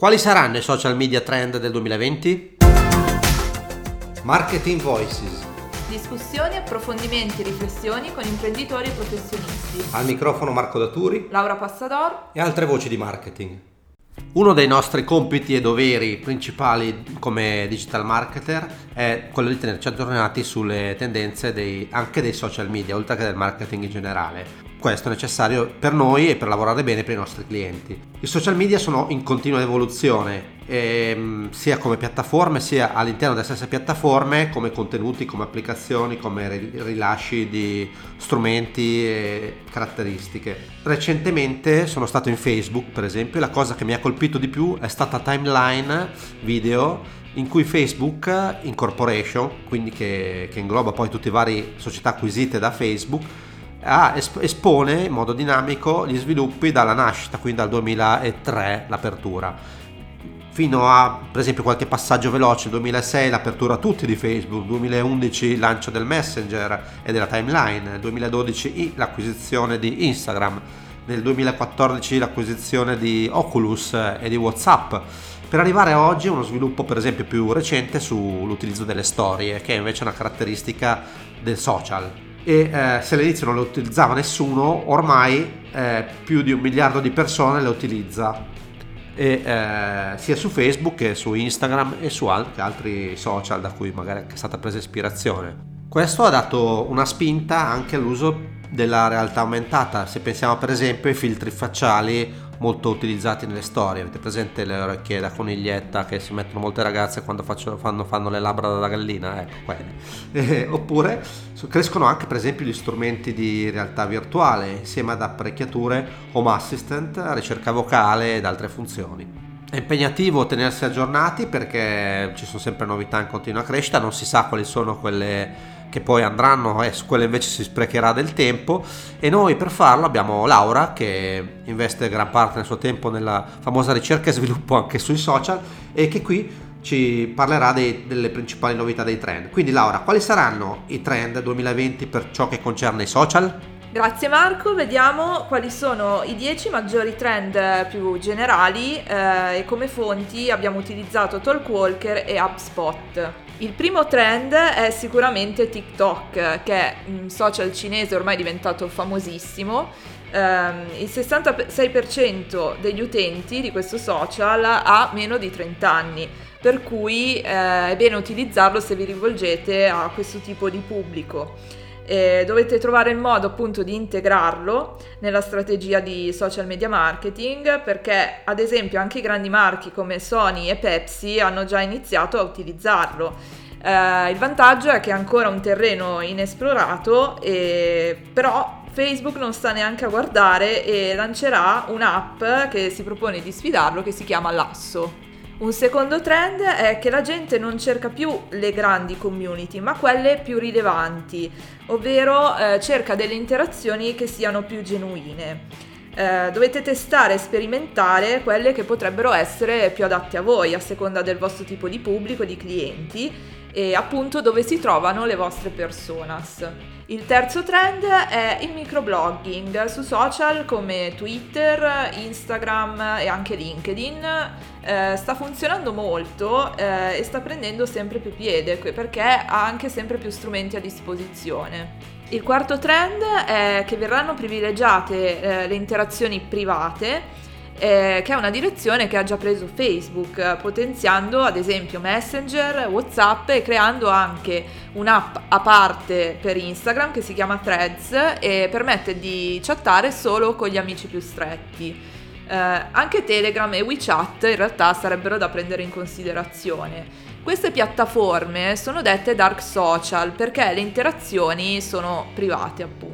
Quali saranno i social media trend del 2020? Marketing Voices. Discussioni, approfondimenti riflessioni con imprenditori e professionisti. Al microfono Marco Daturi Laura Passador e altre voci di marketing. Uno dei nostri compiti e doveri principali come digital marketer è quello di tenerci aggiornati sulle tendenze dei, anche dei social media, oltre che del marketing in generale. Questo è necessario per noi e per lavorare bene per i nostri clienti. I social media sono in continua evoluzione, ehm, sia come piattaforme, sia all'interno delle stesse piattaforme, come contenuti, come applicazioni, come rilasci di strumenti e caratteristiche. Recentemente sono stato in Facebook, per esempio, e la cosa che mi ha colpito di più è stata timeline video in cui Facebook Incorporation, quindi che, che ingloba poi tutte le varie società acquisite da Facebook, ah, espone in modo dinamico gli sviluppi dalla nascita, quindi dal 2003 l'apertura. Fino a per esempio qualche passaggio veloce 2006 l'apertura a tutti di Facebook 2011 il lancio del Messenger e della timeline 2012 l'acquisizione di Instagram nel 2014 l'acquisizione di Oculus e di Whatsapp. Per arrivare a oggi uno sviluppo per esempio più recente sull'utilizzo delle storie che è invece una caratteristica del social e eh, se all'inizio non le utilizzava nessuno, ormai eh, più di un miliardo di persone le utilizza, e, eh, sia su Facebook che su Instagram e su anche altri social da cui magari è stata presa ispirazione. Questo ha dato una spinta anche all'uso della realtà aumentata, se pensiamo per esempio ai filtri facciali molto utilizzati nelle storie. Avete presente le orecchie da coniglietta che si mettono molte ragazze quando faccio, fanno, fanno, le labbra da gallina? Ecco, quelle. Eh, oppure crescono anche per esempio gli strumenti di realtà virtuale insieme ad apparecchiature home assistant, ricerca vocale ed altre funzioni. È impegnativo tenersi aggiornati perché ci sono sempre novità in continua crescita, non si sa quali sono quelle che poi andranno e eh, su quelle invece si sprecherà del tempo e noi per farlo abbiamo Laura che investe gran parte del suo tempo nella famosa ricerca e sviluppo anche sui social e che qui ci parlerà dei, delle principali novità dei trend. Quindi Laura, quali saranno i trend 2020 per ciò che concerne i social? Grazie Marco, vediamo quali sono i 10 maggiori trend più generali eh, e come fonti abbiamo utilizzato Talkwalker e HubSpot. Il primo trend è sicuramente TikTok, che è un social cinese ormai diventato famosissimo. Um, il 66% degli utenti di questo social ha meno di 30 anni, per cui eh, è bene utilizzarlo se vi rivolgete a questo tipo di pubblico. Eh, dovete trovare il modo appunto di integrarlo nella strategia di social media marketing perché ad esempio anche i grandi marchi come Sony e Pepsi hanno già iniziato a utilizzarlo. Eh, il vantaggio è che è ancora un terreno inesplorato, e, però Facebook non sta neanche a guardare e lancerà un'app che si propone di sfidarlo che si chiama Lasso. Un secondo trend è che la gente non cerca più le grandi community, ma quelle più rilevanti, ovvero eh, cerca delle interazioni che siano più genuine. Eh, dovete testare e sperimentare quelle che potrebbero essere più adatte a voi, a seconda del vostro tipo di pubblico, di clienti e appunto dove si trovano le vostre personas. Il terzo trend è il microblogging su social come Twitter, Instagram e anche LinkedIn. Eh, sta funzionando molto eh, e sta prendendo sempre più piede perché ha anche sempre più strumenti a disposizione. Il quarto trend è che verranno privilegiate eh, le interazioni private eh, che è una direzione che ha già preso Facebook, potenziando ad esempio Messenger, Whatsapp e creando anche un'app a parte per Instagram che si chiama Threads e permette di chattare solo con gli amici più stretti. Eh, anche Telegram e WeChat in realtà sarebbero da prendere in considerazione. Queste piattaforme sono dette dark social perché le interazioni sono private appunto.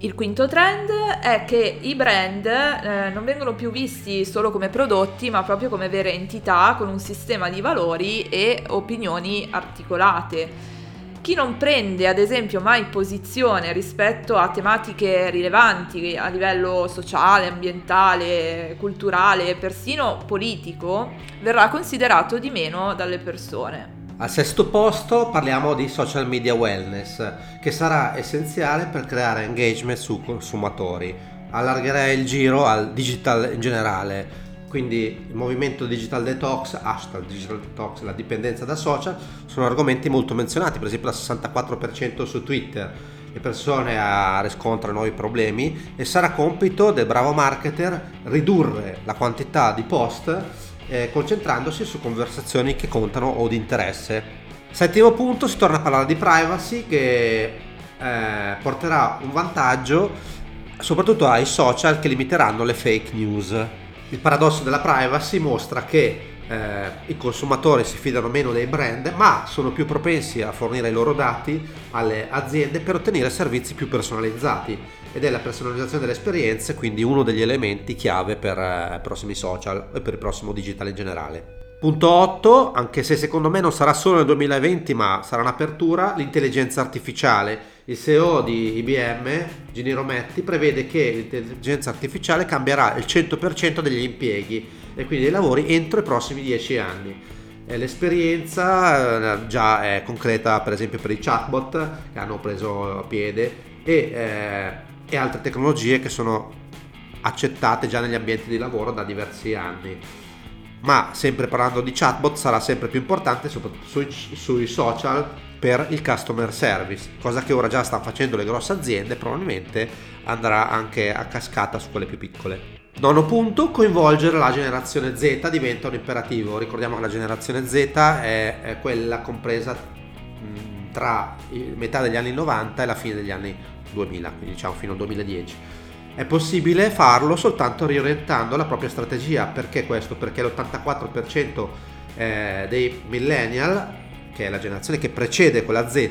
Il quinto trend è che i brand eh, non vengono più visti solo come prodotti, ma proprio come vere entità con un sistema di valori e opinioni articolate. Chi non prende ad esempio mai posizione rispetto a tematiche rilevanti a livello sociale, ambientale, culturale persino politico, verrà considerato di meno dalle persone. Al sesto posto parliamo di social media wellness, che sarà essenziale per creare engagement su consumatori. Allargherei il giro al digital in generale. quindi il movimento digital detox, hashtag digital detox, la dipendenza da social, sono argomenti molto menzionati, per esempio il 64% su Twitter, le persone riscontrano nuovi problemi e sarà compito del bravo marketer ridurre la quantità di post eh, concentrandosi su conversazioni che contano o di interesse. Settimo punto, si torna a parlare di privacy che eh, porterà un vantaggio soprattutto ai social che limiteranno le fake news. Il paradosso della privacy mostra che eh, i consumatori si fidano meno dei brand, ma sono più propensi a fornire i loro dati alle aziende per ottenere servizi più personalizzati ed è la personalizzazione delle esperienze quindi uno degli elementi chiave per eh, i prossimi social e per il prossimo digitale in generale. Punto 8, anche se secondo me non sarà solo nel 2020 ma sarà un'apertura, l'intelligenza artificiale. Il CEO di IBM, Gini Rometti, prevede che l'intelligenza artificiale cambierà il 100% degli impieghi e quindi dei lavori entro i prossimi 10 anni. L'esperienza eh, già è concreta per esempio per i chatbot che hanno preso piede e, eh, e altre tecnologie che sono accettate già negli ambienti di lavoro da diversi anni ma sempre parlando di chatbot sarà sempre più importante sui, sui, social per il customer service, cosa che ora già stanno facendo le grosse aziende, probabilmente andrà anche a cascata su quelle più piccole. Nono punto, coinvolgere la generazione Z diventa un imperativo. Ricordiamo che la generazione Z è, è quella compresa tra metà degli anni 90 e la fine degli anni 2000, quindi diciamo fino al 2010 è possibile farlo soltanto riorientando la propria strategia. Perché questo? Perché l'84% eh, dei millennial, che è la generazione che precede quella Z,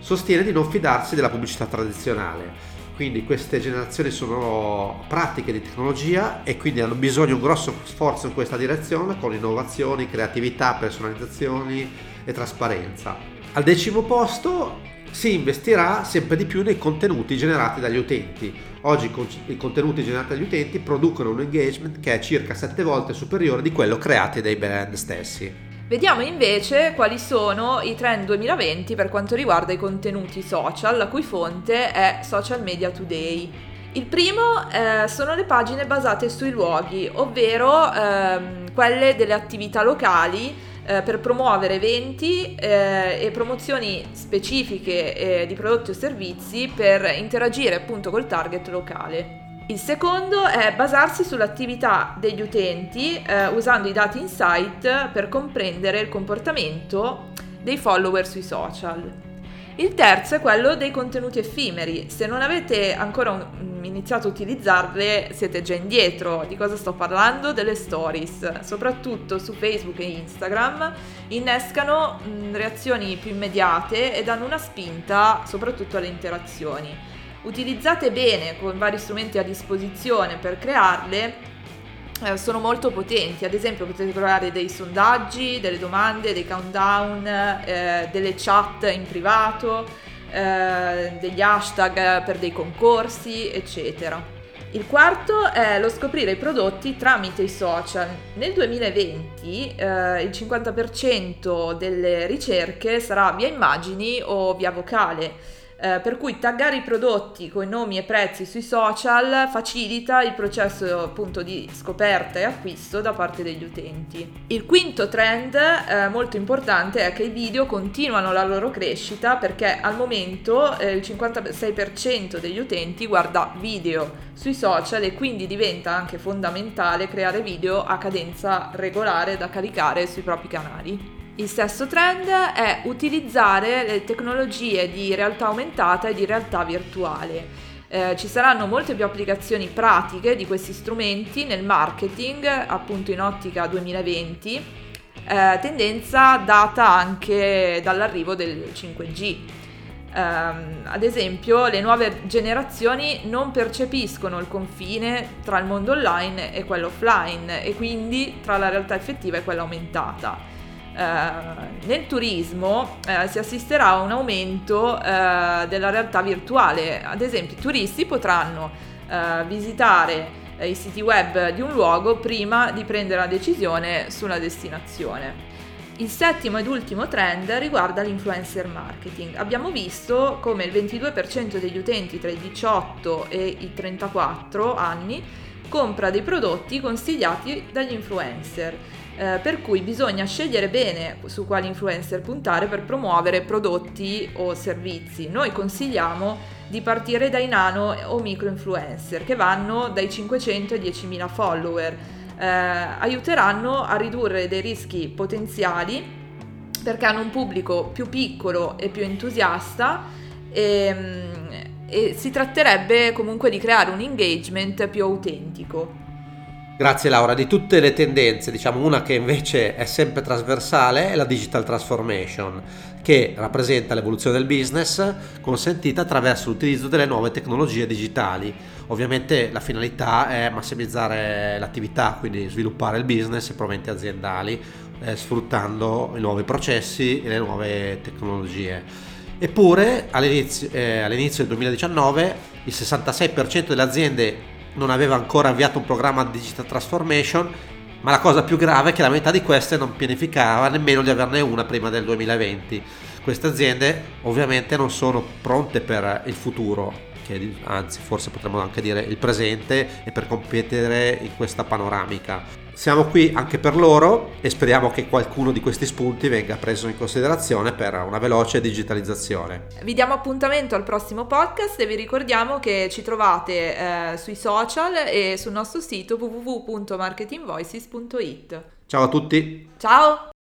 sostiene di non fidarsi della pubblicità tradizionale. Quindi queste generazioni sono pratiche di tecnologia e quindi hanno bisogno di un grosso sforzo in questa direzione con innovazioni, creatività, personalizzazioni e trasparenza. Al decimo posto si investirà sempre di più nei contenuti generati dagli utenti. Oggi i contenuti generati dagli utenti producono un engagement che è circa 7 volte superiore di quello creato dai brand stessi. Vediamo invece quali sono i trend 2020 per quanto riguarda i contenuti social, la cui fonte è Social Media Today. Il primo eh, sono le pagine basate sui luoghi, ovvero ehm, quelle delle attività locali eh, per promuovere eventi eh, e promozioni specifiche eh, di prodotti o servizi per interagire appunto col target locale. Il secondo è basarsi sull'attività degli utenti eh, usando i dati insight per comprendere il comportamento dei follower sui social. Il terzo è quello dei contenuti effimeri. Se non avete ancora un, iniziato a utilizzarle siete già indietro. Di cosa sto parlando? Delle stories. Soprattutto su Facebook e Instagram innescano mh, reazioni più immediate e danno una spinta soprattutto alle interazioni. Utilizzate bene con vari strumenti a disposizione per crearle eh, sono molto potenti, ad esempio potete trovare dei sondaggi, delle domande, dei countdown, eh, delle chat in privato, eh, degli hashtag per dei concorsi, eccetera. Il quarto è lo scoprire i prodotti tramite i social. Nel 2020 eh, il 50% delle ricerche sarà via immagini o via vocale eh, per cui taggare i prodotti con nomi e prezzi sui social facilita il processo appunto di scoperta e acquisto da parte degli utenti. Il quinto trend eh, molto importante è che i video continuano la loro crescita perché al momento eh, il 56% degli utenti guarda video sui social e quindi diventa anche fondamentale creare video a cadenza regolare da caricare sui propri canali. Il sesto trend è utilizzare le tecnologie di realtà aumentata e di realtà virtuale. Eh, ci saranno molte più applicazioni pratiche di questi strumenti nel marketing, appunto in ottica 2020, eh, tendenza data anche dall'arrivo del 5G. Um, ehm, ad esempio, le nuove generazioni non percepiscono il confine tra il mondo online e quello offline e quindi tra la realtà effettiva e quella aumentata. Uh, nel turismo uh, si assisterà a un aumento uh, della realtà virtuale. Ad esempio, i turisti potranno visitare i siti web di un luogo prima di prendere la decisione sulla destinazione. Il settimo ed ultimo trend riguarda l'influencer marketing. Abbiamo visto come il 22% degli utenti tra i 18 e i 34 anni compra dei prodotti consigliati dagli influencer. Eh, per cui bisogna scegliere bene su quali influencer puntare per promuovere prodotti o servizi. Noi consigliamo di partire dai nano o micro influencer che vanno dai 500 ai 10.000 follower. Eh, aiuteranno a ridurre dei rischi potenziali perché hanno un pubblico più piccolo e più entusiasta e, mm, e si tratterebbe comunque di creare un engagement più autentico. Grazie Laura, di tutte le tendenze, diciamo una che invece è sempre trasversale è la digital transformation, che rappresenta l'evoluzione del business consentita attraverso l'utilizzo delle nuove tecnologie digitali. Ovviamente la finalità è massimizzare l'attività, quindi sviluppare il business e proventi aziendali, eh, sfruttando i nuovi processi e le nuove tecnologie. Eppure all'inizio, eh, all'inizio del 2019 il 66% delle aziende non aveva ancora avviato un programma di digital transformation, ma la cosa più grave è che la metà di queste non pianificava nemmeno di averne una prima del 2020. Queste aziende ovviamente non sono pronte per il futuro, che anzi forse potremmo anche dire il presente e per competere in questa panoramica. Siamo qui anche per loro e speriamo che qualcuno di questi spunti venga preso in considerazione per una veloce digitalizzazione. Vi diamo appuntamento al prossimo podcast e vi ricordiamo che ci trovate eh, sui social e sul nostro sito www.marketingvoices.it. Ciao a tutti. Ciao.